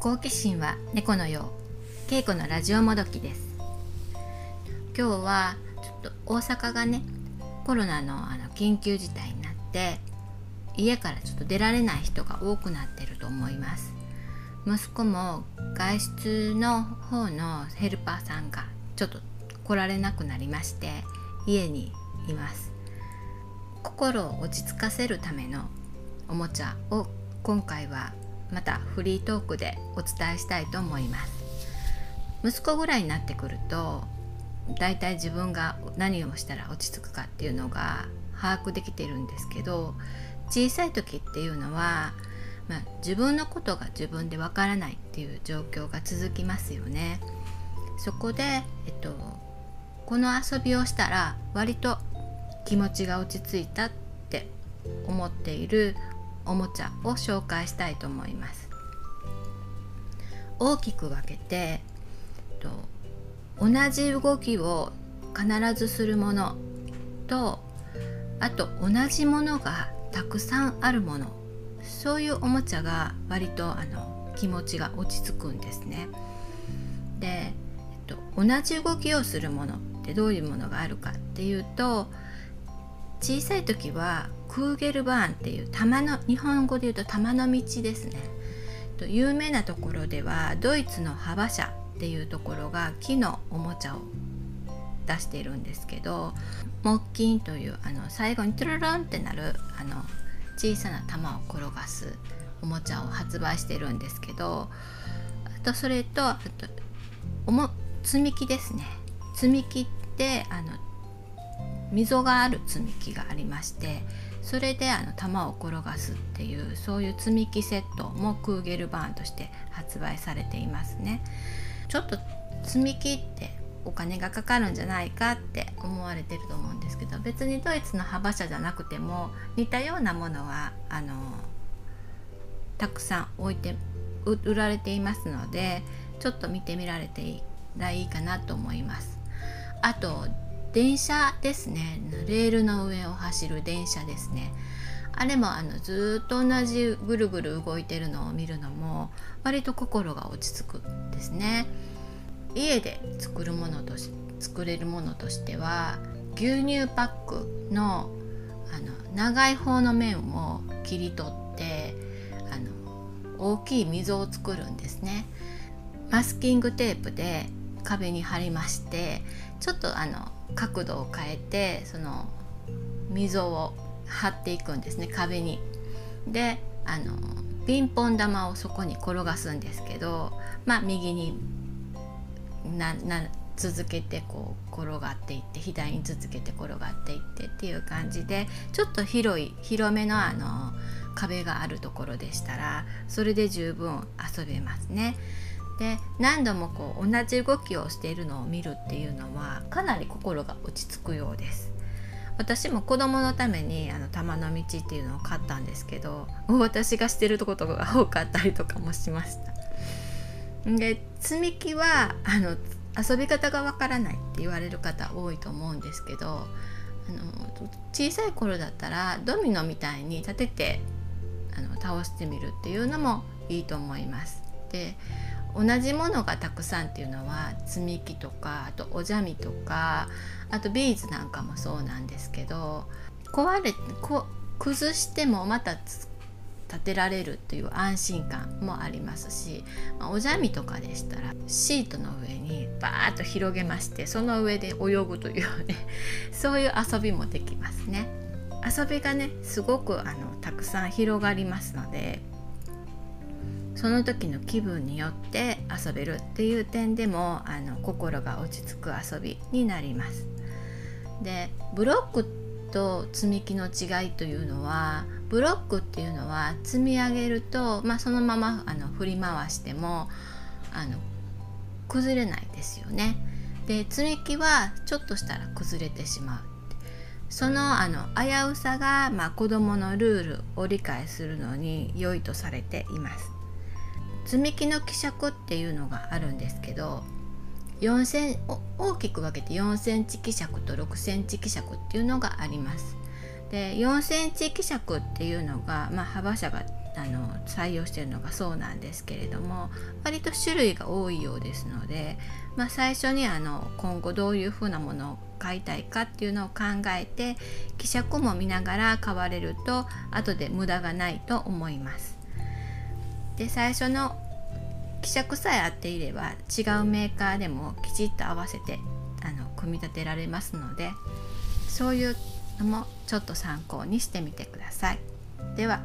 好奇心は猫のよう稽古のラジオもどきです。今日はちょっと大阪がねコロナのあの緊急事態になって家からちょっと出られない人が多くなってると思います。息子も外出の方のヘルパーさんがちょっと来られなくなりまして家にいます。心を落ち着かせるためのおもちゃを今回はまたフリートークでお伝えしたいと思います息子ぐらいになってくるとだいたい自分が何をしたら落ち着くかっていうのが把握できてるんですけど小さい時っていうのは、まあ、自分のことが自分でわからないっていう状況が続きますよね。そこで、えっと、この遊びをしたら割と気持ちが落ち着いたって思っているおもちゃを紹介したいと思います大きく分けて同じ動きを必ずするものとあと同じものがたくさんあるものそういうおもちゃが割とあの気持ちが落ち着くんですね。で、えっと、同じ動きをするものってどういうものがあるかっていうと小さい時はクーゲルバーンっていう玉の日本語で言うと玉の道ですね。と有名なところではドイツの幅車っていうところが木のおもちゃを出しているんですけど木琴というあの最後にトゥルルンってなるあの小さな玉を転がすおもちゃを発売してるんですけどあとそれとあとおも積み木ですね。積み木ってあの溝がある積み木がありましてそれであの玉を転がすっていうそういう積み木セットもクーゲルバーンとして発売されていますね。ちょっと積み木ってお金がかかるんじゃないかって思われてると思うんですけど別にドイツの幅車じゃなくても似たようなものはあのたくさん置いて売られていますのでちょっと見てみられていいらいいかなと思います。あと電車ですね。レールの上を走る電車ですね。あれもあのずっと同じぐるぐる動いてるのを見るのも割と心が落ち着くんですね。家で作るものとし作れるものとしては牛乳パックのあの長い方の面を切り取ってあの大きい溝を作るんですね。マスキングテープで壁に貼りましてちょっとあの角度を変えてその溝を貼っていくんですね壁に。であのピンポン玉をそこに転がすんですけどまあ右になな続けてこう転がっていって左に続けて転がっていってっていう感じでちょっと広い広めのあの壁があるところでしたらそれで十分遊べますね。で何度もこう同じ動きをしているのを見るっていうのはかなり心が落ち着くようです私も子供のためにあの玉の道っていうのを買ったんですけど私がしてることが多かったりとかもしましたで積み木はあの遊び方がわからないって言われる方多いと思うんですけどあの小さい頃だったらドミノみたいに立ててあの倒してみるっていうのもいいと思います。で同じものがたくさんっていうのは積み木とかあとおじゃみとかあとビーズなんかもそうなんですけど壊れこ崩してもまた立てられるという安心感もありますし、ま、おじゃみとかでしたらシートの上にバーッと広げましてその上で泳ぐというね そういう遊びもできますね。遊びがねすごくあのたくさん広がりますのでその時の気分によって遊べるっていう点でもあの心が落ち着く遊びになります。でブロックと積み木の違いというのはブロックっていうのは積み上げると、まあ、そのままあの振り回してもあの崩れないですよね。で積み木はちょっとしたら崩れてしまう。そのあの危うさが、まあ、子どものルールを理解するのに良いとされています。積み木の希釈っていうのがあるんですけど4セン大きく分けて4センチ希釈と6センチ希釈っていうのがあります。で4センチ希釈っていうのが、まあ、幅車があの採用してるのがそうなんですけれども割と種類が多いようですので、まあ、最初にあの今後どういうふうなものを買いたいかっていうのを考えて希釈も見ながら買われると後で無駄がないと思います。で最初の希釈さえ合っていれば違うメーカーでもきちっと合わせてあの組み立てられますのでそういうのもちょっと参考にしてみてください。では